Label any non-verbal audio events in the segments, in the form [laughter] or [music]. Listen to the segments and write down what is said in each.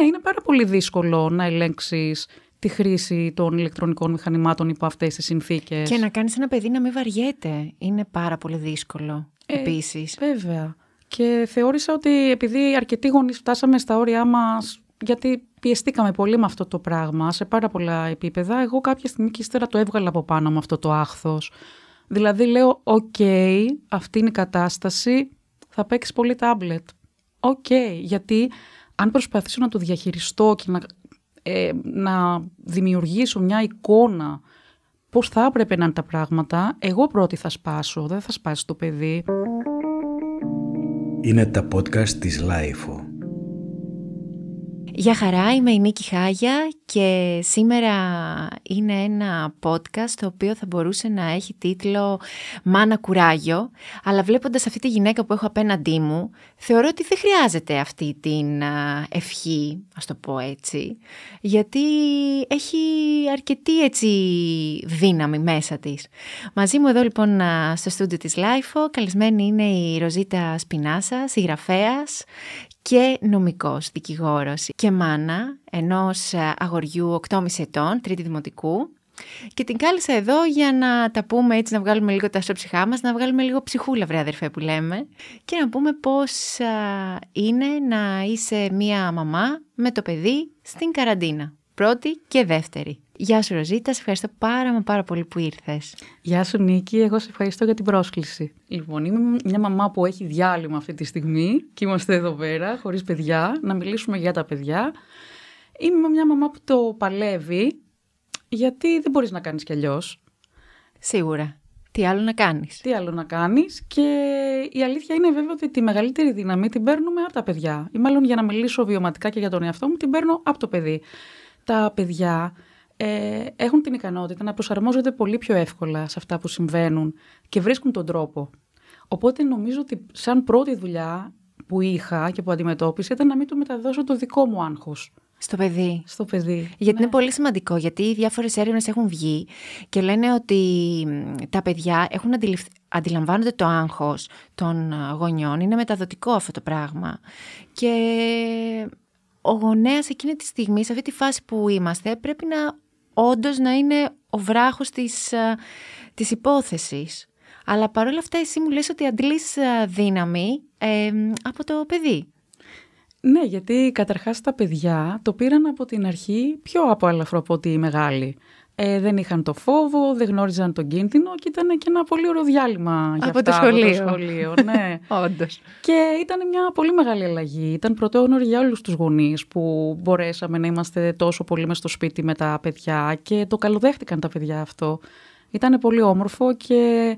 ναι, είναι πάρα πολύ δύσκολο να ελέγξεις τη χρήση των ηλεκτρονικών μηχανημάτων υπό αυτές τις συνθήκες. Και να κάνεις ένα παιδί να μην βαριέται. Είναι πάρα πολύ δύσκολο ε, επίσης. Βέβαια. Και θεώρησα ότι επειδή αρκετοί γονείς φτάσαμε στα όρια μας, γιατί πιεστήκαμε πολύ με αυτό το πράγμα σε πάρα πολλά επίπεδα, εγώ κάποια στιγμή και ύστερα το έβγαλα από πάνω με αυτό το άχθος. Δηλαδή λέω, οκ, αυτή είναι η κατάσταση, θα παίξεις πολύ τάμπλετ. Οκ, γιατί αν προσπαθήσω να το διαχειριστώ και να, ε, να δημιουργήσω μια εικόνα πώς θα έπρεπε να είναι τα πράγματα, εγώ πρώτη θα σπάσω, δεν θα σπάσει το παιδί. Είναι τα podcast της LiFO. Γεια χαρά, είμαι η Νίκη Χάγια και σήμερα είναι ένα podcast το οποίο θα μπορούσε να έχει τίτλο «Μάνα κουράγιο» αλλά βλέποντας αυτή τη γυναίκα που έχω απέναντί μου θεωρώ ότι δεν χρειάζεται αυτή την ευχή, ας το πω έτσι γιατί έχει αρκετή έτσι δύναμη μέσα της. Μαζί μου εδώ λοιπόν στο στούντιο της Lifeo καλεσμένη είναι η Ροζίτα Σπινάσα, συγγραφέας και νομικός δικηγόρος και μάνα ενός ε, αγοριού 8,5 ετών, τρίτη δημοτικού. Και την κάλεσα εδώ για να τα πούμε έτσι, να βγάλουμε λίγο τα ψυχά μας, να βγάλουμε λίγο ψυχούλα βρε αδερφέ που λέμε και να πούμε πώς είναι να είσαι μία μαμά με το παιδί στην καραντίνα, πρώτη και δεύτερη. Γεια σου Ροζίτα, σε ευχαριστώ πάρα μα πάρα πολύ που ήρθες. Γεια σου Νίκη, εγώ σε ευχαριστώ για την πρόσκληση. Λοιπόν, είμαι μια μαμά που έχει διάλειμμα αυτή τη στιγμή και είμαστε εδώ πέρα, χωρίς παιδιά, να μιλήσουμε για τα παιδιά. Είμαι μια μαμά που το παλεύει, γιατί δεν μπορείς να κάνεις κι αλλιώς. Σίγουρα. Τι άλλο να κάνεις; Τι άλλο να κάνεις και η αλήθεια είναι βέβαια ότι τη μεγαλύτερη δύναμη την παίρνουμε από τα παιδιά. Ή μάλλον για να μιλήσω βιωματικά και για τον εαυτό μου την παίρνω από το παιδί. Τα παιδιά ε, έχουν την ικανότητα να προσαρμόζονται πολύ πιο εύκολα σε αυτά που συμβαίνουν και βρίσκουν τον τρόπο. Οπότε νομίζω ότι σαν πρώτη δουλειά που είχα και που αντιμετώπισα ήταν να μην του μεταδώσω το δικό μου άγχος. Στο παιδί. Στο παιδί. Γιατί είναι ναι. πολύ σημαντικό, γιατί οι διάφορες έρευνες έχουν βγει και λένε ότι τα παιδιά έχουν αντιλαμβάνονται το άγχος των γονιών, είναι μεταδοτικό αυτό το πράγμα. Και ο γονέας εκείνη τη στιγμή, σε αυτή τη φάση που είμαστε, πρέπει να όντως να είναι ο βράχος της, ε, της υπόθεσης. Αλλά παρόλα αυτά εσύ μου λες ότι αντλείς ε, δύναμη ε, από το παιδί. Ναι, γιατί καταρχάς τα παιδιά το πήραν από την αρχή πιο απόλαφρο από ότι οι μεγάλοι ε, δεν είχαν το φόβο, δεν γνώριζαν τον κίνδυνο και ήταν και ένα πολύ ωραίο διάλειμμα για από, αυτά, το σχολείο. από το σχολείο. Ναι. [laughs] Όντως. Και ήταν μια πολύ μεγάλη αλλαγή. Ήταν πρωτόγνωρη για όλους τους γονείς που μπορέσαμε να είμαστε τόσο πολύ μες στο σπίτι με τα παιδιά και το καλοδέχτηκαν τα παιδιά αυτό. Ήταν πολύ όμορφο και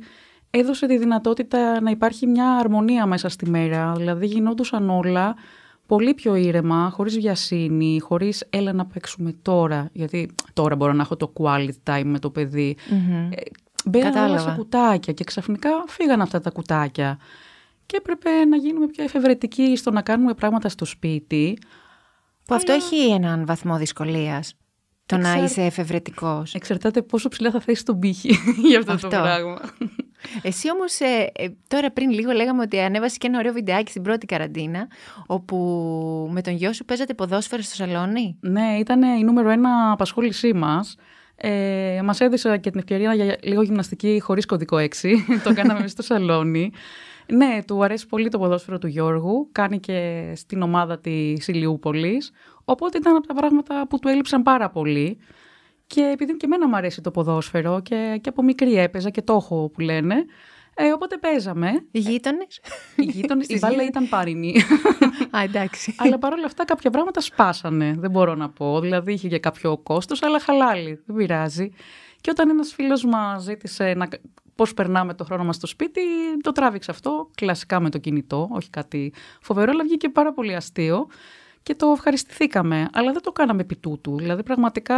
έδωσε τη δυνατότητα να υπάρχει μια αρμονία μέσα στη μέρα. Δηλαδή γινόντουσαν όλα πολύ πιο ήρεμα, χωρίς βιασύνη, χωρίς έλα να παίξουμε τώρα, γιατί τώρα μπορώ να έχω το quality time με το παιδί. Mm-hmm. όλα σε κουτάκια και ξαφνικά φύγαν αυτά τα κουτάκια. Και έπρεπε να γίνουμε πιο εφευρετικοί στο να κάνουμε πράγματα στο σπίτι. Που αυτό έχει έναν βαθμό δυσκολίας. Το να είσαι εφευρετικός. Εξαρτάται πόσο ψηλά θα θέσει τον πύχη [laughs] για αυτό, αυτό, το πράγμα. Εσύ όμως, ε, ε, τώρα πριν λίγο λέγαμε ότι ανέβασες και ένα ωραίο βιντεάκι στην πρώτη καραντίνα, όπου με τον γιο σου παίζατε ποδόσφαιρο στο σαλόνι; Ναι, ήταν η νούμερο ένα απασχόλησή μας. Ε, μας έδωσε και την ευκαιρία για λίγο γυμναστική χωρίς κωδικό 6. [laughs] το κάναμε στο σαλόνι. Ναι, του αρέσει πολύ το ποδόσφαιρο του Γιώργου. Κάνει και στην ομάδα της Ηλιούπολης. Οπότε ήταν από τα πράγματα που του έλειψαν πάρα πολύ. Και επειδή και εμένα μου αρέσει το ποδόσφαιρο και, και από μικρή έπαιζα και το έχω που λένε. Ε, οπότε παίζαμε. Οι γείτονες; Οι γείτονες. η μπάλα ήταν πάρινη. Α, εντάξει. αλλά παρόλα αυτά κάποια πράγματα σπάσανε. Δεν μπορώ να πω. Δηλαδή είχε και κάποιο κόστος, αλλά χαλάλι. Δεν πειράζει. Και όταν ένας φίλος μας ζήτησε να... πώς περνάμε το χρόνο μας στο σπίτι, το τράβηξε αυτό. Κλασικά με το κινητό. Όχι κάτι φοβερό, αλλά βγήκε πάρα πολύ αστείο και το ευχαριστηθήκαμε. Αλλά δεν το κάναμε επί τούτου. Δηλαδή, πραγματικά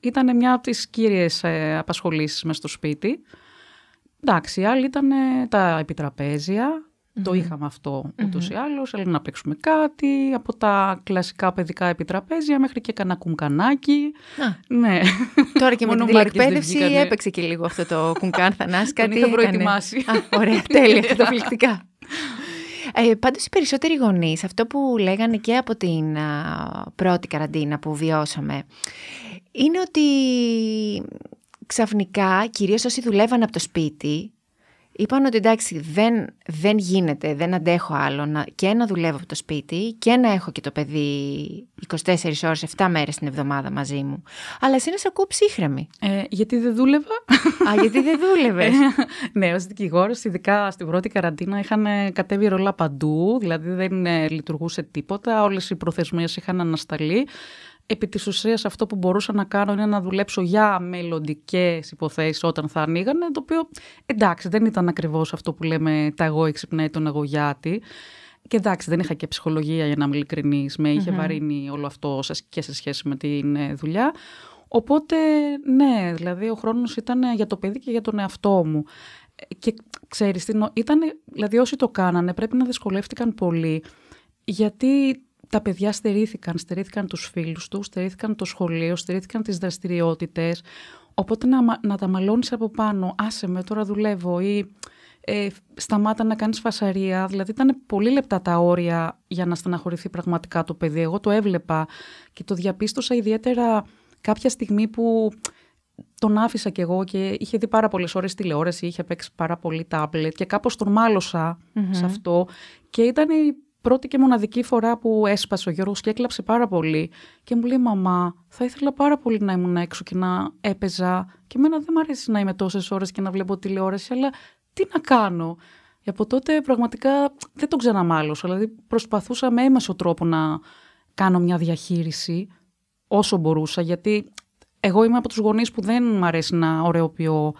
ήταν μια από τις κύριες ε, απασχολήσεις μες στο σπίτι. Εντάξει, άλλοι ήταν τα επιτραπέζια, το είχαμε αυτό ούτως ή άλλως, αλλά να παίξουμε κάτι, από τα κλασικά παιδικά επιτραπέζια μέχρι και κανένα κουμκανάκι. Ναι. Τώρα και με την τηλεκπαίδευση έπαιξε και λίγο αυτό το κουμκάν, Θανάση, κάτι είχα προετοιμάσει. Α, ωραία, τέλεια, [laughs] καταπληκτικά. Ε, πάντως οι περισσότεροι γονείς, αυτό που λέγανε και από την πρώτη καραντίνα που βιώσαμε, είναι ότι ξαφνικά, κυρίως όσοι δουλεύαν από το σπίτι, είπαν ότι εντάξει δεν, δεν γίνεται, δεν αντέχω άλλο να, και να δουλεύω από το σπίτι και να έχω και το παιδί 24 ώρες, 7 μέρες την εβδομάδα μαζί μου. Αλλά εσύ να σε ακούω ψύχρεμη. Ε, γιατί δεν δούλευα. Α, γιατί δεν δούλευες; ναι, ως δικηγόρος, ειδικά στην πρώτη καραντίνα, είχαν κατέβει ρολά παντού, δηλαδή δεν ε, λειτουργούσε τίποτα, όλες οι προθεσμίες είχαν ανασταλεί επί της ουσίας αυτό που μπορούσα να κάνω είναι να δουλέψω για μελλοντικές υποθέσεις όταν θα ανοίγανε, το οποίο εντάξει δεν ήταν ακριβώς αυτό που λέμε τα εγώ εξυπνάει τον εγωγιάτη. Και εντάξει, δεν είχα και ψυχολογία για να είμαι ειλικρινής, με είχε βαρύνει όλο αυτό και σε σχέση με την ε, δουλειά. Οπότε, ναι, δηλαδή ο χρόνος ήταν για το παιδί και για τον εαυτό μου. Και ξέρεις, ήταν, δηλαδή όσοι το κάνανε πρέπει να δυσκολεύτηκαν πολύ, γιατί τα παιδιά στερήθηκαν, στερήθηκαν τους φίλους τους, στερήθηκαν το σχολείο, στερήθηκαν τις δραστηριότητες. Οπότε να, να τα μαλώνεις από πάνω, άσε με τώρα δουλεύω ή ε, σταμάτα να κάνεις φασαρία. Δηλαδή ήταν πολύ λεπτά τα όρια για να στεναχωρηθεί πραγματικά το παιδί. Εγώ το έβλεπα και το διαπίστωσα ιδιαίτερα κάποια στιγμή που τον άφησα κι εγώ και είχε δει πάρα πολλές ώρες τηλεόραση, είχε παίξει πάρα πολύ τάμπλετ και κάπως τον μαλωσα σε αυτό και ήταν η πρώτη και μοναδική φορά που έσπασε ο Γιώργος και έκλαψε πάρα πολύ και μου λέει «Μαμά, θα ήθελα πάρα πολύ να ήμουν έξω και να έπαιζα και εμένα δεν μου αρέσει να είμαι τόσες ώρες και να βλέπω τηλεόραση, αλλά τι να κάνω». Και από τότε πραγματικά δεν τον ξαναμάλωσα, δηλαδή προσπαθούσα με έμεσο τρόπο να κάνω μια διαχείριση όσο μπορούσα, γιατί εγώ είμαι από τους γονείς που δεν μου αρέσει να ωρεοποιώ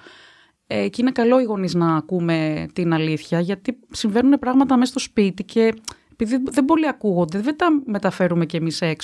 ε, και είναι καλό οι γονείς να ακούμε την αλήθεια, γιατί συμβαίνουν πράγματα μέσα στο σπίτι και επειδή δεν πολύ ακούγονται, δεν τα μεταφέρουμε κι εμείς Ε,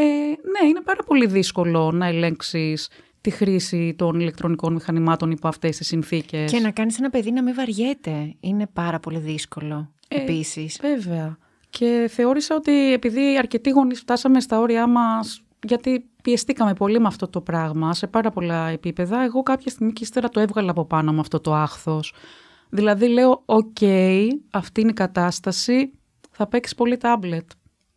ναι, είναι πάρα πολύ δύσκολο να ελέγξεις τη χρήση των ηλεκτρονικών μηχανημάτων υπό αυτές τις συνθήκες. Και να κάνεις ένα παιδί να μην βαριέται. Είναι πάρα πολύ δύσκολο ε, επίσης. Βέβαια. Και θεώρησα ότι επειδή αρκετοί γονείς φτάσαμε στα όρια μας, γιατί πιεστήκαμε πολύ με αυτό το πράγμα σε πάρα πολλά επίπεδα, εγώ κάποια στιγμή και ύστερα το έβγαλα από πάνω μου αυτό το άχθος. Δηλαδή λέω, οκ, αυτή είναι η κατάσταση, θα παίξεις πολύ τάμπλετ.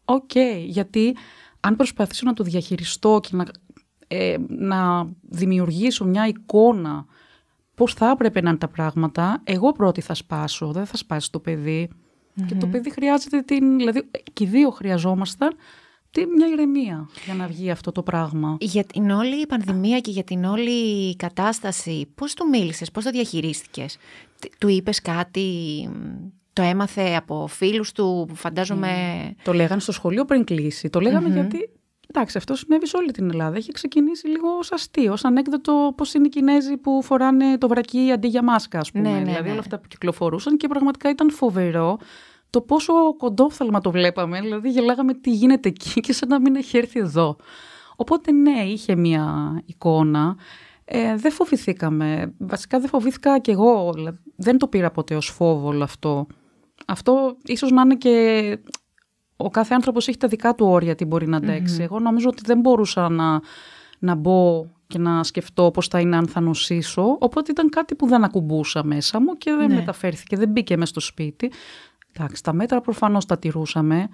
Οκ, γιατί αν προσπαθήσω να το διαχειριστώ και να, ε, να δημιουργήσω μια εικόνα πώς θα έπρεπε να είναι τα πράγματα, εγώ πρώτη θα σπάσω, δεν θα σπάσει το παιδι Και το παιδί χρειάζεται την, δηλαδή και οι δύο χρειαζόμασταν μια ηρεμία για να βγει αυτό το πράγμα. Για την όλη πανδημία και για την όλη κατάσταση, πώς του μίλησες, πώς το διαχειρίστηκες; Του είπες κάτι το έμαθε από φίλους του που φαντάζομαι... Το λέγανε στο σχολείο πριν κλείσει. Το λεγαμε γιατί Εντάξει, αυτό συνέβη σε όλη την Ελλάδα. Έχει ξεκινήσει λίγο ως αστείο, ως ανέκδοτο πώς είναι οι Κινέζοι που φοράνε το βρακί αντί για μάσκα, ας πούμε. Ναι, ναι, δηλαδή ναι. όλα αυτά που κυκλοφορούσαν και πραγματικά ήταν φοβερό το πόσο κοντόφθαλμα το βλέπαμε. Δηλαδή γελάγαμε τι γίνεται εκεί και σαν να μην έχει έρθει εδώ. Οπότε ναι, είχε μία εικόνα. Ε, δεν φοβηθήκαμε. Βασικά δεν φοβήθηκα κι εγώ. Δεν το πήρα ποτέ ως φόβο όλο αυτό. Αυτό ίσως να είναι και ο κάθε άνθρωπος έχει τα δικά του όρια τι μπορεί να αντεξει Εγώ νομίζω ότι δεν μπορούσα να, να μπω και να σκεφτώ πώς θα είναι αν θα νοσήσω. Οπότε ήταν κάτι που δεν ακουμπούσα μέσα μου και δεν ναι. μεταφέρθηκε, δεν μπήκε μέσα στο σπίτι. Εντάξει, τα μέτρα προφανώς τα τηρούσαμε.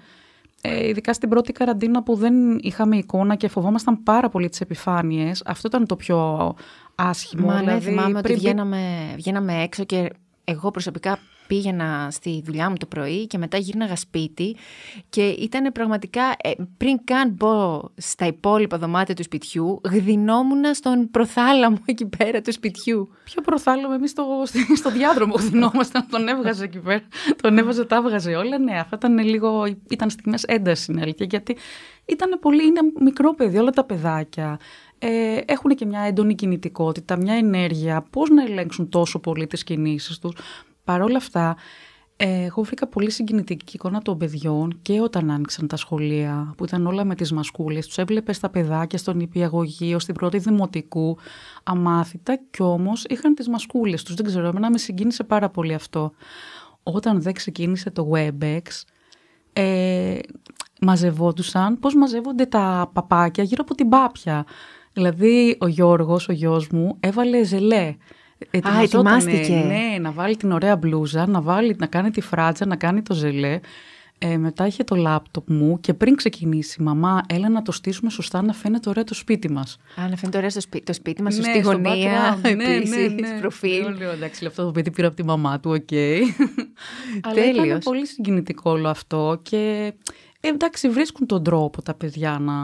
Ε, ειδικά στην πρώτη καραντίνα που δεν είχαμε εικόνα και φοβόμασταν πάρα πολύ τις επιφάνειες. Αυτό ήταν το πιο άσχημο. Μα ναι, δηλαδή, θυμάμαι ότι βγαίναμε, βγαίναμε έξω και εγώ προσωπικά πήγαινα στη δουλειά μου το πρωί και μετά γύρναγα σπίτι και ήταν πραγματικά ε, πριν καν μπω στα υπόλοιπα δωμάτια του σπιτιού γδινόμουν στον προθάλαμο [laughs] εκεί πέρα του σπιτιού. Ποιο προθάλαμο, εμείς στο, στο διάδρομο γδινόμασταν, τον έβγαζε εκεί πέρα, τον έβαζε, τα έβγαζε όλα. Ναι, αυτά ήταν λίγο, ήταν στιγμές έντασης είναι αλήθεια γιατί ήταν πολύ, είναι μικρό παιδί, όλα τα παιδάκια ε, έχουν και μια έντονη κινητικότητα, μια ενέργεια, πώς να ελέγξουν τόσο πολύ τις κινήσεις τους; Παρ' όλα αυτά, ε, εγώ βρήκα πολύ συγκινητική εικόνα των παιδιών και όταν άνοιξαν τα σχολεία, που ήταν όλα με τις μασκούλες. Τους έβλεπες στα παιδάκια, στον υπηαγωγείο, στην πρώτη δημοτικού, αμάθητα κι όμως είχαν τις μασκούλες τους. Δεν ξέρω, εμένα με συγκίνησε πάρα πολύ αυτό. Όταν δεν ξεκίνησε το WebEx, ε, μαζευόντουσαν πώς μαζεύονται τα παπάκια γύρω από την πάπια. Δηλαδή ο Γιώργος, ο γιος μου, έβαλε ζελέ ετοιμαζότανε, ετοιμάστηκε. Ναι, να βάλει την ωραία μπλούζα, να, βάλει, να κάνει τη φράντζα, να κάνει το ζελέ. Ε, μετά είχε το λάπτοπ μου και πριν ξεκινήσει, μαμά, έλα να το στήσουμε σωστά να φαίνεται ωραίο το σπίτι μας. Α, να φαίνεται ωραία στο σπίτι, το σπίτι μας, Ναι, σωστή γωνία, background. [laughs] Ναι, επίσης, ναι, ναι. προφίλ. Εγώ λέω, εντάξει, αυτό το παιδί πήρα από τη μαμά του, οκ. [laughs] Αλλά Τέλειος. ήταν πολύ συγκινητικό όλο αυτό και ε, εντάξει βρίσκουν τον τρόπο τα παιδιά να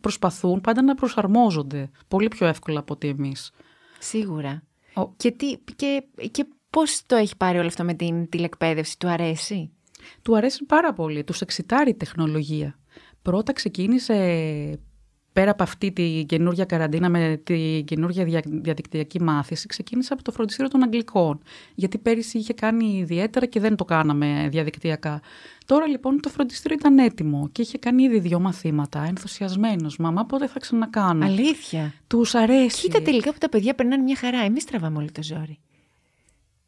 προσπαθούν πάντα να προσαρμόζονται πολύ πιο εύκολα από ότι εμείς. Σίγουρα. Ο- Και, τι, και, και πώς το έχει πάρει όλο αυτό με την τηλεκπαίδευση, του αρέσει; Του αρέσει πάρα πολύ, τους εξητάρει η τεχνολογία. Πρώτα ξεκίνησε πέρα από αυτή τη καινούργια καραντίνα με τη καινούργια δια- διαδικτυακή μάθηση, ξεκίνησε από το φροντιστήριο των Αγγλικών. Γιατί πέρυσι είχε κάνει ιδιαίτερα και δεν το κάναμε διαδικτυακά. Τώρα λοιπόν το φροντιστήριο ήταν έτοιμο και είχε κάνει ήδη δύο μαθήματα, ενθουσιασμένος. Μαμά, πότε θα ξανακάνω. Αλήθεια. Τους αρέσει. Κοίτα τελικά που τα παιδιά περνάνε μια χαρά. Εμείς τραβάμε όλο το ζόρι.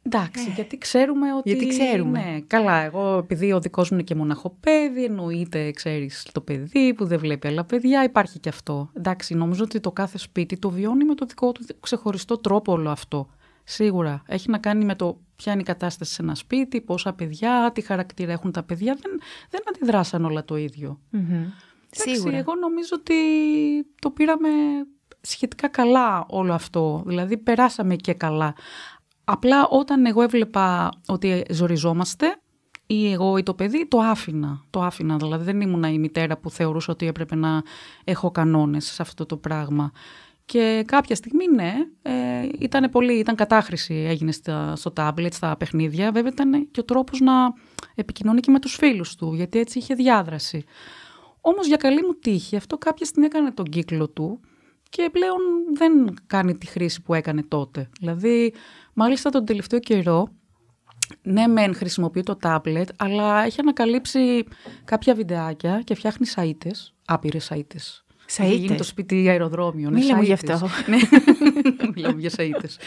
Εντάξει, γιατί ξέρουμε ότι. Ε, γιατί ξέρουμε. Ναι, καλά. Εγώ, επειδή ο δικός μου είναι και μοναχοπέδι, εννοείται, ξέρεις, το παιδί που δεν βλέπει άλλα παιδιά, υπάρχει και αυτό. Εντάξει, νομίζω ότι το κάθε σπίτι το βιώνει με το δικό του ξεχωριστό τρόπο όλο αυτό. Σίγουρα. Έχει να κάνει με το ποια είναι η κατάσταση σε ένα σπίτι, πόσα παιδιά, τι χαρακτήρα έχουν τα παιδιά. Δεν, δεν αντιδράσαν όλα το ίδιο. Μμμ. Εντάξει, Σίγουρα. εγώ νομίζω ότι το πήραμε σχετικά καλά όλο αυτό. Δηλαδή περάσαμε και καλά. Απλά όταν εγώ έβλεπα ότι ζοριζόμαστε ή εγώ ή το παιδί, το άφηνα. Το άφηνα. Δηλαδή δεν ήμουνα η μητέρα που θεωρούσα ότι έπρεπε να έχω κανόνες σε αυτό το πράγμα. Και κάποια στιγμή, ναι, ε, ήταν πολύ, ήταν κατάχρηση έγινε στα, στο τάμπλετ, στα παιχνίδια. Βέβαια ήταν και ο τρόπος να επικοινωνεί και με τους φίλους του, γιατί έτσι είχε διάδραση. Όμως για καλή μου τύχη αυτό κάποια στιγμή έκανε τον κύκλο του και πλέον δεν κάνει τη χρήση που έκανε τότε. Δηλαδή, μάλιστα τον τελευταίο καιρό, ναι μεν χρησιμοποιεί το τάμπλετ, αλλά έχει ανακαλύψει κάποια βιντεάκια και φτιάχνει σαΐτες, άπειρες σαΐτες. Σαΐτες; Έχει γίνει το σπίτι αεροδρόμιο. ναι, Μίλα μου γι' σαΐτες. αυτό. ναι, [laughs] μιλάμε για σαΐτες.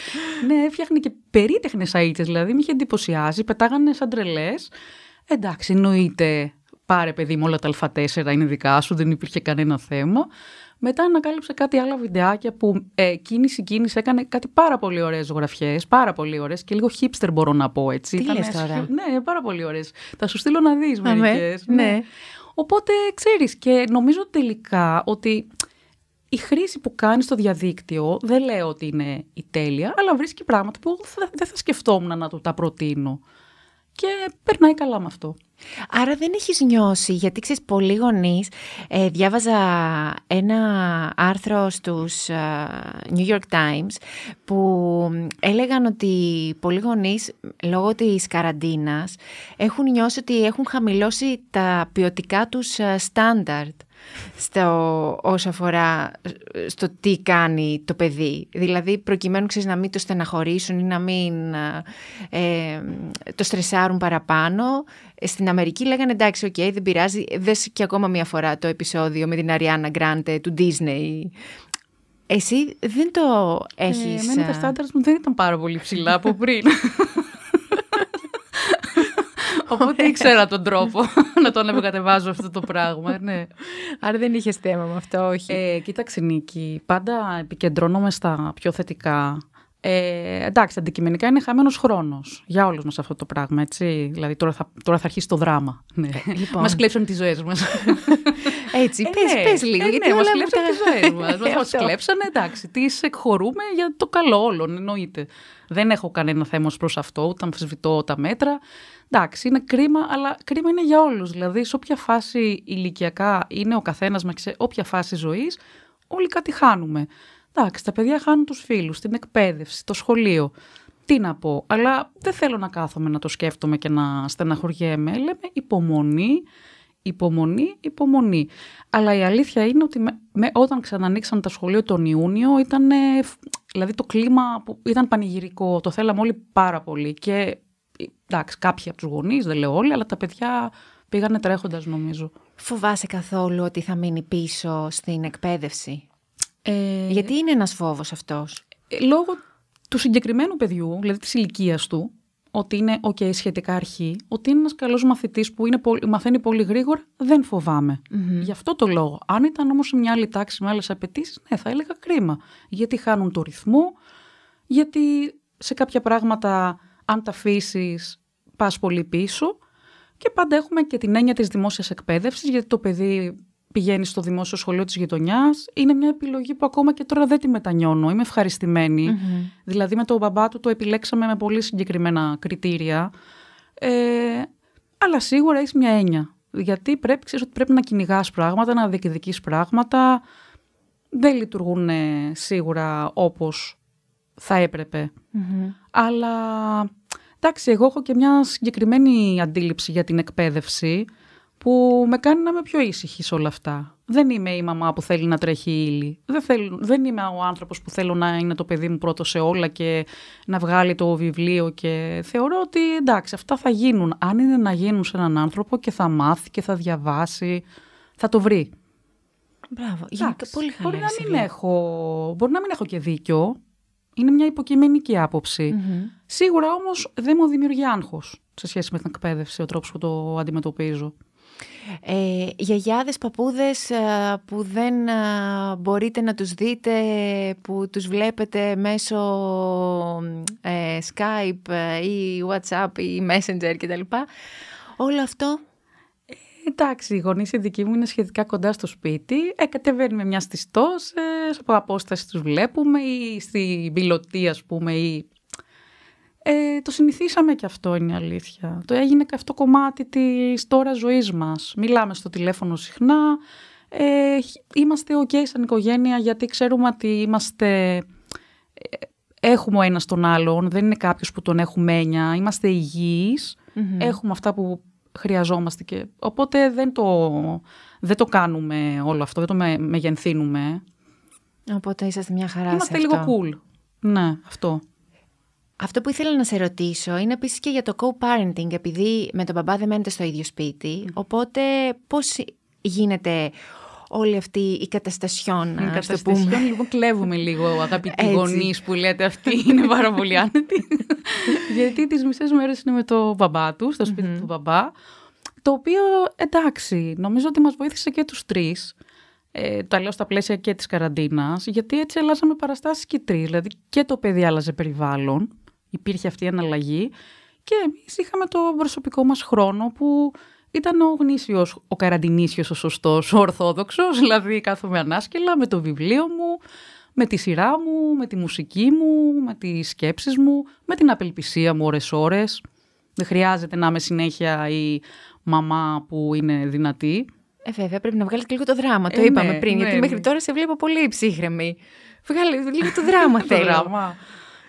ναι, φτιάχνει και περίτεχνες σαΐτες, δηλαδή με είχε εντυπωσιάσει, πετάγανε σαν τρελές. Εντάξει, εννοείται, πάρε παιδί μου όλα τα α4 είναι δικά σου, δεν υπήρχε κανένα θέμα. Μετά ανακάλυψε κάτι άλλα βιντεάκια που ε, κίνηση κίνηση έκανε κάτι πάρα πολύ ωραίες ζωγραφιές, πάρα πολύ ωραίες και λίγο hipster μπορώ να πω έτσι. Τι Ήταν λες τώρα; σχε- Ναι, πάρα πολύ ωραίες. Θα σου στείλω να δεις Αμέ, μερικές. ναι. Οπότε ξέρεις και νομίζω τελικά ότι η χρήση που κάνεις στο διαδίκτυο δεν λέω ότι είναι η τέλεια, αλλά βρίσκει πράγματα που θα- δεν θα σκεφτόμουν να του τα προτείνω. Και περνάει καλά με αυτό. Άρα δεν έχεις νιώσει, γιατί ξέρεις πολλοί γονείς, ε, διάβαζα ένα άρθρο στους α, New York Times που έλεγαν ότι πολλοί γονείς λόγω της καραντίνας έχουν νιώσει ότι έχουν χαμηλώσει τα ποιοτικά τους στάνταρτ στο, όσο αφορά ε, στο τι κάνει το παιδί. Δηλαδή προκειμένου ξέρεις, να μην το στεναχωρήσουν ή να μην α, ε, το στρεσάρουν παραπάνω. Ε, Στην Αμερική λέγανε εντάξει, οκ, δεν πειράζει. Δες και ακόμα μία φορά το επεισόδιο με την Αριάνα Γκράντε του Disney. Εσύ δεν το έχεις... Ε, εμένα τα α, standards μου δεν ήταν πάρα πολύ ψηλά από πριν. [laughs] Οπότε ήξερα τον τρόπο [laughs] να τον επικατεβάζω αυτό το πράγμα. Ναι. Άρα δεν είχες θέμα με αυτό, όχι. Ε, κοίταξε Νίκη, πάντα επικεντρώνομαι στα πιο θετικά. Ε, εντάξει, αντικειμενικά είναι χαμένος χρόνος για όλους μας αυτό το πράγμα. Έτσι. Δηλαδή, τώρα θα, τώρα θα αρχίσει το δράμα. Ναι. λοιπόν. Μας κλέψαν τις ζωές μας. Έτσι, πες, ναι, πες λίγο, ε, γιατί ναι, μας όλα μου κλέψαν τα- τις ζωές μας. Μας, μας Αυτό. κλέψανε, εντάξει, τις εκχωρούμε για το καλό όλων, εννοείται. Δεν έχω κανένα θέμα ως προς αυτό, ούτε αμφισβητώ τα μέτρα. Εντάξει, είναι κρίμα, αλλά κρίμα είναι για όλους. Δηλαδή, σε όποια φάση ηλικιακά είναι ο καθένας μας, και σε όποια φάση ζωής, όλοι κάτι χάνουμε. Εντάξει, τα παιδιά χάνουν τους φίλους, την εκπαίδευση, το σχολείο. Τι να πω, αλλά δεν θέλω να κάθομαι να το σκέφτομαι και να στεναχωριέμαι. Λέμε υπομονή, υπομονή, υπομονή. Αλλά η αλήθεια είναι ότι με, με- όταν ξανανοίξαν τα σχολεία τον Ιούνιο ήταν, ε, φ- δηλαδή το κλίμα που ήταν πανηγυρικό, το θέλαμε όλοι πάρα πολύ και ε, εντάξει κάποιοι από τους γονείς, δεν λέω όλοι, αλλά τα παιδιά πήγανε τρέχοντας νομίζω. Φοβάσαι καθόλου ότι θα μείνει πίσω στην εκπαίδευση; Ε, Γιατί είναι ένας φόβος αυτός; Ε, λόγω του συγκεκριμένου παιδιού, δηλαδή της ηλικίας του, ότι είναι ok, σχετικά αρχή, ότι είναι ένας καλός μαθητής που είναι, πολύ- μαθαίνει πολύ γρήγορα, δεν φοβάμαι. Γι' αυτό το λόγο. Αν ήταν όμως σε μια άλλη τάξη με άλλες απαιτήσεις, ναι, θα έλεγα κρίμα. Γιατί χάνουν το ρυθμό, γιατί σε κάποια πράγματα αν τα αφήσεις, πας πολύ πίσω. Και πάντα έχουμε και την έννοια της δημόσιας εκπαίδευσης, γιατί το παιδί πηγαίνει στο δημόσιο σχολείο της γειτονιάς. Είναι μια επιλογή που ακόμα και τώρα δεν τη μετανιώνω. Είμαι Δηλαδή με τον μπαμπά του το επιλέξαμε με πολύ συγκεκριμένα κριτήρια. Ε, αλλά σίγουρα έχεις μια έννοια. Γιατί πρέπει, ξέρεις ότι πρέπει να κυνηγάς πράγματα, να διεκδικείς πράγματα. Δεν λειτουργούν σίγουρα όπως θα έπρεπε. Αλλά εντάξει, εγώ έχω και μια συγκεκριμένη αντίληψη για την εκπαίδευση που με κάνει να είμαι πιο ήσυχη σε όλα αυτά. Δεν είμαι η μαμά που θέλει να τρέχει ύλη. Δεν, θέλω, δεν είμαι ο άνθρωπος που θέλω να είναι το παιδί μου πρώτο σε όλα και να βγάλει το βιβλίο και θεωρώ ότι εντάξει αυτά θα γίνουν. Αν είναι να γίνουν σε έναν άνθρωπο και θα μάθει και θα διαβάσει, θα το βρει. Μπράβο, εντάξει, πολύ μπορεί να, μην έχω, μπορεί να μην έχω και δίκιο. Είναι μια υποκειμενική Σίγουρα όμως δεν μου δημιουργεί άγχος σε σχέση με την εκπαίδευση, ο τρόπος που το αντιμετωπίζω. Ε, γιαγιάδες, παππούδες ε, που δεν ε, μπορείτε να τους δείτε, που τους βλέπετε μέσω ε, Skype ε, ή WhatsApp ή Messenger κτλ. Όλο αυτό Εντάξει, οι γονείς οι δικοί μου είναι σχετικά κοντά στο σπίτι. Ε, κατεβαίνουμε μια στις τόσες, από απόσταση τους βλέπουμε ή στην πιλωτή, ας πούμε, ή ε, το συνηθίσαμε και αυτό είναι η αλήθεια. Το έγινε και αυτό κομμάτι της τώρα ζωής μας. Μιλάμε στο τηλέφωνο συχνά, ε, είμαστε ok σαν οικογένεια γιατί ξέρουμε ότι είμαστε... Ε, έχουμε ο ένας τον άλλον, δεν είναι κάποιος που τον έχουμε έννοια, είμαστε έχουμε αυτά που χρειαζόμαστε και οπότε δεν το, δεν το κάνουμε όλο αυτό, δεν το με, μεγενθύνουμε. Οπότε είσαστε μια χαρά Είμαστε λίγο cool. Ναι, αυτό. Αυτό που ήθελα να σε ρωτήσω είναι επίσης και για το co-parenting, επειδή με τον μπαμπά δεν μένετε στο ίδιο σπίτι, οπότε πώς γίνεται όλη αυτή η καταστασιόν, η καταστασιόν, λοιπόν, κλέβουμε [laughs] λίγο, αγαπητοί γονείς που λέτε αυτή είναι πάρα πολύ άνετη. [laughs] Γιατί τις μισές μέρες είναι με το μπαμπά του, στο σπιτι του μπαμπά, το οποίο, εντάξει, νομίζω ότι μας βοήθησε και τους τρεις. Ε, το λέω στα πλαίσια και της καραντίνας, γιατί έτσι αλλάζαμε παραστάσεις και τρεις. Δηλαδή και το παιδί άλλαζε περιβάλλον υπήρχε αυτή η αναλλαγή και εμείς είχαμε το προσωπικό μας χρόνο που ήταν ο γνήσιος, ο καραντινήσιος, ο σωστός, ο ορθόδοξος, δηλαδή κάθομαι ανάσκελα με το βιβλίο μου, με τη σειρά μου, με τη μουσική μου, με τις σκέψεις μου, με την απελπισία μου ώρες-ώρες. Δεν χρειάζεται να είμαι συνέχεια η μαμά που είναι δυνατή. Ε, βέβαια, πρέπει να βγάλεις και λίγο το δράμα. Το ε, είπαμε ναι, πριν, ναι, γιατί ναι. μέχρι τώρα σε βλέπω πολύ ψύχρεμη. Βγάλει λίγο το δράμα [laughs] θέλω. δράμα.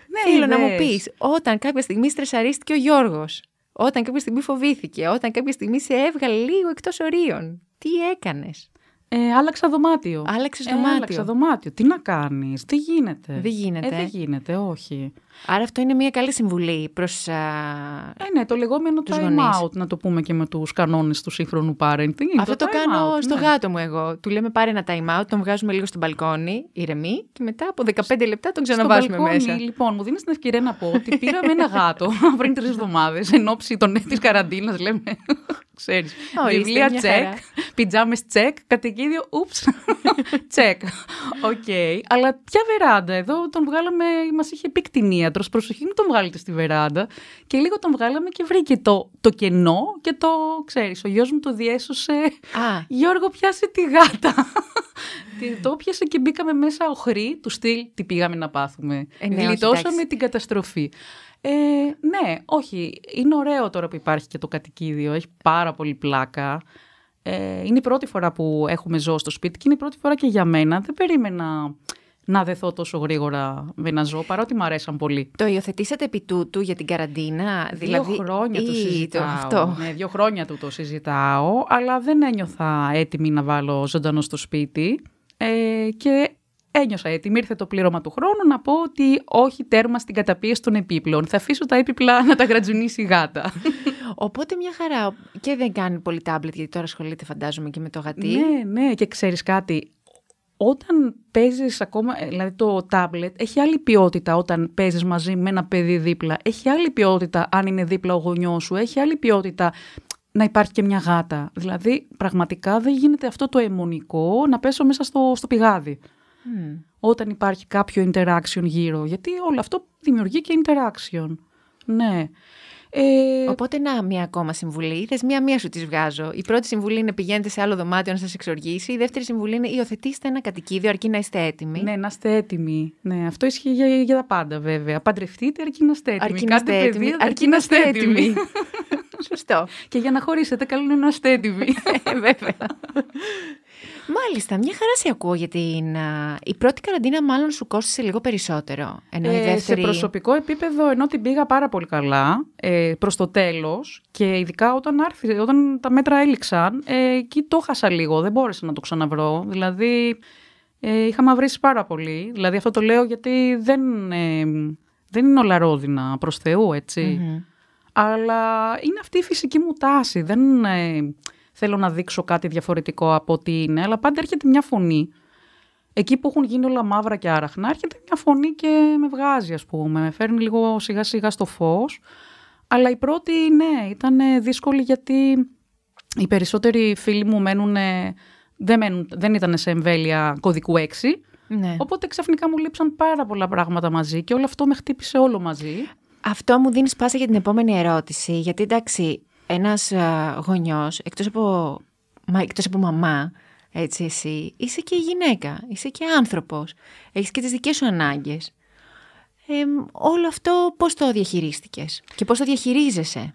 Ναι, Θέλω να μου πεις, όταν κάποια στιγμή στρεσαρίστηκε ο Γιώργος, όταν κάποια στιγμή φοβήθηκε, όταν κάποια στιγμή σε έβγαλε λίγο εκτός ορίων, τι έκανες; Ε, άλλαξα δωμάτιο. Άλλαξες δωμάτιο. Ε, άλλαξα δωμάτιο. Τι να κάνεις, τι γίνεται; Δεν γίνεται. Ε, δεν γίνεται, όχι. Άρα αυτό είναι μια καλή συμβουλή προς. Ε, ναι, το λεγόμενο time γονείς. out, να το πούμε και με τους κανόνες του σύγχρονου parenting. Αυτό το, το κάνω out, στο ναι. γάτο μου εγώ. Του λέμε πάρε ένα time out, τον βγάζουμε λίγο στο μπαλκόνι, ηρεμή, και μετά από 15 λεπτά τον ξαναβάζουμε στο μέσα. Λοιπόν, μου δίνεις την ευκαιρία να πω ότι πήραμε ένα γάτο [laughs] πριν τρεις εβδομάδες εν ώψη της καραντίνας, λέμε. [laughs] Ξέρεις, βιβλία τσεκ, πιτζάμες τσεκ, κατοικίδιο, oops, [laughs] check. OK. Αλλά ποια βεράντα, εδώ τον βγάλαμε, μας είχε πει κτηνίατρος. Προσοχή, μην τον βγάλετε στη βεράντα. Και λίγο τον βγάλαμε και βρήκε το, το κενό και το ξέρεις. Ο γιος μου το διέσωσε. Α. Γιώργο, πιάσε τη γάτα. το 'πιασε και μπήκαμε μέσα ωχροί του στυλ. Τι πήγαμε να πάθουμε. Ε, ναι, Γλιτώσαμε την καταστροφή. Ε, ναι, όχι. Είναι ωραίο τώρα που υπάρχει και το κατοικίδιο. Έχει πάρα πολύ πλάκα. Ε, είναι η πρώτη φορά που έχουμε ζώο στο σπίτι και είναι η πρώτη φορά και για μένα. Δεν περίμενα να δεθώ τόσο γρήγορα με ένα ζώο, παρότι μου αρέσαν πολύ. Το υιοθετήσατε επί τούτου για την καραντίνα, δύο δηλαδή. Δύο χρόνια το συζητάω. Αυτό. Ναι, δύο χρόνια του το συζητάω, αλλά δεν ένιωθα έτοιμη να βάλω ζωντανό στο σπίτι. Ε, και ένιωσα έτοιμη. Ήρθε το πλήρωμα του χρόνου να πω ότι όχι τέρμα στην καταπίεση των επίπλων. Θα αφήσω τα έπιπλα να τα γρατζουνίσει η γάτα. [laughs] Οπότε μια χαρά. Και δεν κάνει πολύ τάμπλετ, γιατί τώρα ασχολείται, φαντάζομαι, και με το γατί. Ναι, ναι, και ξέρεις κάτι. Όταν παίζεις ακόμα, ε, δηλαδή το τάμπλετ έχει άλλη ποιότητα όταν παίζεις μαζί με ένα παιδί δίπλα. Έχει άλλη ποιότητα αν είναι δίπλα ο γονιός σου. Έχει άλλη ποιότητα να υπάρχει και μια γάτα. Δηλαδή πραγματικά δεν γίνεται αυτό το αιμονικό να πέσω μέσα στο, στο πηγάδι. όταν υπάρχει κάποιο interaction γύρω. Γιατί όλο αυτό δημιουργεί και interaction. Ναι. Ε... Οπότε να μια ακόμα συμβουλή. Είδες μία-μία σου τη βγάζω. Η πρώτη συμβουλή είναι πηγαίνετε σε άλλο δωμάτιο να σας εξοργήσει. Η δεύτερη συμβουλή είναι υιοθετήστε ένα κατοικίδιο αρκεί να είστε έτοιμοι. Ναι, να είστε έτοιμοι. Ναι, αυτό ισχύει για, για τα πάντα βέβαια. Παντρευτείτε αρκεί να είστε έτοιμοι. Αρκεί να είστε έτοιμοι. Αρκεί να είστε έτοιμοι. [laughs] Σωστό. Και για να χωρίσετε, καλό είναι να είστε έτοιμοι. Ε, βέβαια. [laughs] Μάλιστα, μια χαρά σε ακούω για την. Η πρώτη καραντίνα, μάλλον σου κόστησε λίγο περισσότερο. Ενώ ε, δεύτερη... Σε προσωπικό επίπεδο, ενώ την πήγα πάρα πολύ καλά ε, προς το τέλος και ειδικά όταν, άρχισε, όταν τα μέτρα έληξαν, ε, εκεί το χάσα λίγο. Δεν μπόρεσα να το ξαναβρω. Δηλαδή, ε, είχα μαυρίσει πάρα πολύ. Δηλαδή, αυτό το λέω γιατί δεν, ε, δεν είναι όλα ρόδινα προς Θεού, Αλλά είναι αυτή η φυσική μου τάση. Δεν. Ε, θέλω να δείξω κάτι διαφορετικό από ό,τι είναι, αλλά πάντα έρχεται μια φωνή. Εκεί που έχουν γίνει όλα μαύρα και άραχνα, έρχεται μια φωνή και με βγάζει, ας πούμε. Με φέρνει λίγο σιγά σιγά στο φως. Αλλά η πρώτη, ναι, ήταν δύσκολη γιατί οι περισσότεροι φίλοι μου μένουν, δεν, μένουν, δεν ήταν σε εμβέλεια κωδικού 6. Ναι. Οπότε ξαφνικά μου λείψαν πάρα πολλά πράγματα μαζί και όλο αυτό με χτύπησε όλο μαζί. Αυτό μου δίνεις πάσα για την επόμενη ερώτηση, γιατί εντάξει, ένας γονιός, εκτός από, εκτός από μαμά, έτσι εσύ, είσαι και γυναίκα, είσαι και άνθρωπος, έχεις και τις δικές σου ανάγκες. όλο αυτό πώς το διαχειρίστηκες και πώς το διαχειρίζεσαι;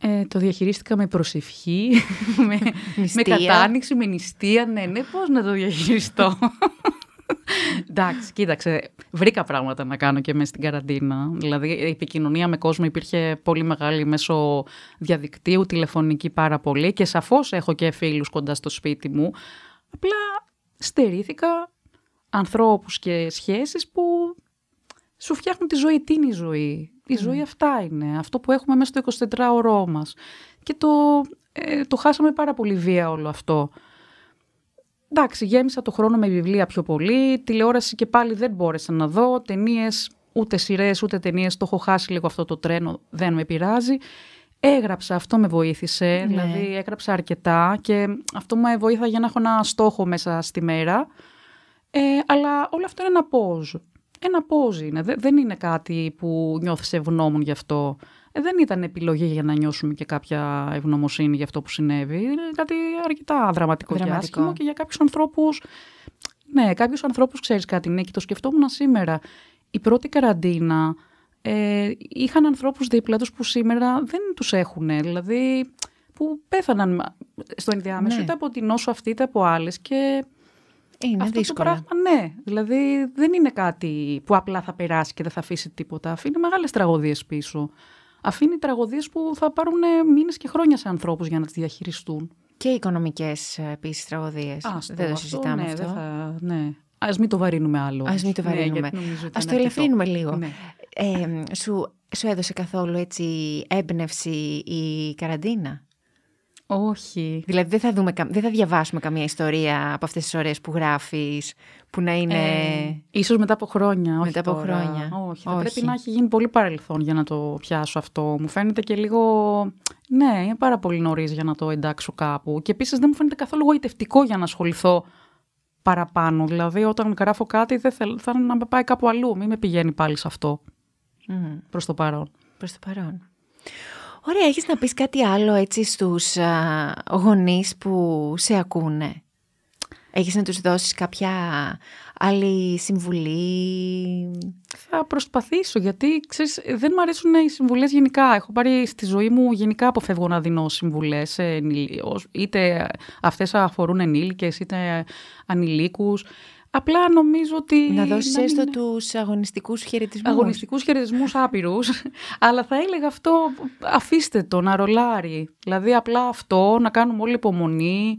Ε, το διαχειρίστηκα με προσευχή, [laughs] με, με κατάνοιξη, με νηστεία. Ναι, ναι, πώς να το διαχειριστώ. [laughs] Εντάξει, κοίταξε, βρήκα πράγματα να κάνω και μέσα στην καραντίνα. Δηλαδή, η επικοινωνία με κόσμο υπήρχε πολύ μεγάλη μέσω διαδικτύου, τηλεφωνική πάρα πολύ και σαφώς έχω και φίλους κοντά στο σπίτι μου. Απλά στερήθηκα ανθρώπους και σχέσεις που σου φτιάχνουν τη ζωή. Τι είναι η ζωή; Η ζωή αυτά είναι. Αυτό που έχουμε μέσα στο 24ωρό μας. Και το, ε, το χάσαμε πάρα πολύ βία όλο αυτό. Εντάξει, γέμισα το χρόνο με βιβλία πιο πολύ. Τηλεόραση και πάλι δεν μπόρεσα να δω. Ταινίες, ούτε σειρές, ούτε ταινίες. Το έχω χάσει λίγο αυτό το τρένο. Δεν με πειράζει. Έγραψα, αυτό με βοήθησε. Ναι. Δηλαδή, έγραψα αρκετά και αυτό με βοήθησε για να έχω ένα στόχο μέσα στη μέρα. Ε, αλλά όλο αυτό είναι ένα pause. Ένα pause είναι. Δεν είναι κάτι που νιώθεις ευγνώμων γι' αυτό. Ε, δεν ήταν επιλογή για να νιώσουμε και κάποια ευγνωμοσύνη για αυτό που συνέβη. Είναι κάτι αρκετά δραματικό, δραματικό. και άσχημο και για κάποιους ανθρώπου. Ναι, κάποιους ανθρώπους ξέρεις κάτι, ναι, και το σκεφτόμουν σήμερα. Η πρώτη καραντίνα ε, είχαν ανθρώπους δίπλα τους που σήμερα δεν τους έχουν. Δηλαδή, που πέθαναν στο ενδιάμεσο, ναι. είτε από την νόσο αυτή, είτε από άλλες. Και είναι αυτό δύσκολο. το πράγμα, ναι. Δηλαδή, δεν είναι κάτι που απλά θα περάσει και δεν θα αφήσει τίποτα. Αφήνει μεγάλες τραγωδίες πίσω αφήνει τραγωδίες που θα πάρουν μήνες και χρόνια σε ανθρώπους για να τις διαχειριστούν. Και οικονομικές ε, επίσης τραγωδίες. Δεν το συζητάμε ναι, αυτό. Θα, ναι. Α μην το βαρύνουμε άλλο. Α μην το ναι, βαρύνουμε. Ναι, Α το ελαφρύνουμε λίγο. Ναι. Ε, σου, σου έδωσε καθόλου έτσι έμπνευση η καραντίνα; Όχι. Δηλαδή δεν θα, δούμε, δεν θα διαβάσουμε καμία ιστορία από αυτές τις ώρες που γράφεις, που να είναι... Ε, ίσως μετά από χρόνια, όχι Μετά από χρόνια. Όχι, θα πρέπει να έχει γίνει πολύ παρελθόν για να το πιάσω αυτό. Μου φαίνεται και λίγο... Ναι, είναι πάρα πολύ νωρίς για να το εντάξω κάπου. Και επίσης δεν μου φαίνεται καθόλου γοητευτικό για να ασχοληθώ παραπάνω. Δηλαδή όταν γράφω κάτι δεν θέλω, θα να με πάει κάπου αλλού. Μην με πηγαίνει πάλι σε αυτό. Mm. Προς το παρόν. Προς το παρόν. Ωραία, έχεις να πεις κάτι άλλο έτσι στους α, γονείς που σε ακούνε; Έχεις να τους δώσεις κάποια άλλη συμβουλή; Θα προσπαθήσω γιατί ξέρεις, δεν μου αρέσουν οι συμβουλές γενικά. Έχω πάρει στη ζωή μου γενικά αποφεύγω να δίνω συμβουλές. Είτε αυτές αφορούν ενήλικες είτε ανηλίκους. Απλά νομίζω ότι. Να δώσεις έστω είναι... τους αγωνιστικούς χαιρετισμούς. Αγωνιστικούς χαιρετισμούς άπειρους. [laughs] αλλά θα έλεγα αυτό, αφήστε το να ρολάρει. Δηλαδή, απλά αυτό, να κάνουμε όλη υπομονή,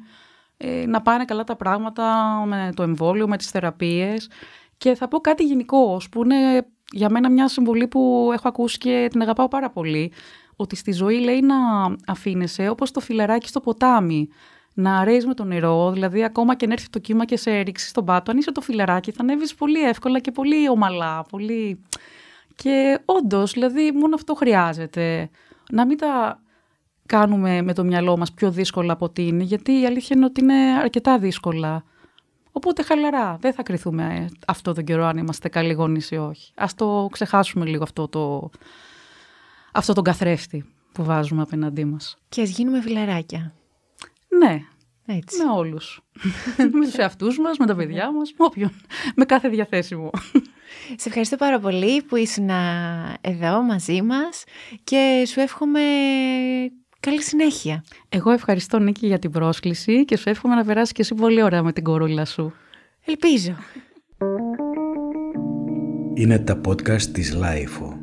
ε, να πάνε καλά τα πράγματα με το εμβόλιο, με τις θεραπείες. Και θα πω κάτι γενικό, που είναι για μένα μια συμβολή που έχω ακούσει και την αγαπάω πάρα πολύ. Ότι στη ζωή λέει να αφήνεσαι όπως το φιλεράκι στο ποτάμι να ρέεις με το νερό, δηλαδή ακόμα και να έρθει το κύμα και σε ρίξεις στον πάτο, αν είσαι το φιλεράκι θα ανέβεις πολύ εύκολα και πολύ ομαλά, πολύ... Και όντως, δηλαδή, μόνο αυτό χρειάζεται. Να μην τα κάνουμε με το μυαλό μας πιο δύσκολα από ότι είναι, γιατί η αλήθεια είναι ότι είναι αρκετά δύσκολα. Οπότε χαλαρά, δεν θα κρυθούμε αυτό τον καιρό αν είμαστε καλοί γονείς ή όχι. Ας το ξεχάσουμε λίγο αυτό, το, αυτό τον καθρέφτη που βάζουμε απέναντί μας. Και ας γίνουμε φιλαράκια. Ναι, Έτσι. με όλους. [laughs] με τους εαυτούς μας, με τα παιδιά μας, με όποιον. Με κάθε διαθέσιμο. Σε ευχαριστώ πάρα πολύ που ήσουν εδώ μαζί μας και σου εύχομαι καλή συνέχεια. Εγώ ευχαριστώ Νίκη για την πρόσκληση και σου εύχομαι να περάσεις και εσύ πολύ ωραία με την κορούλα σου. Ελπίζω. Είναι τα podcast της LiFO.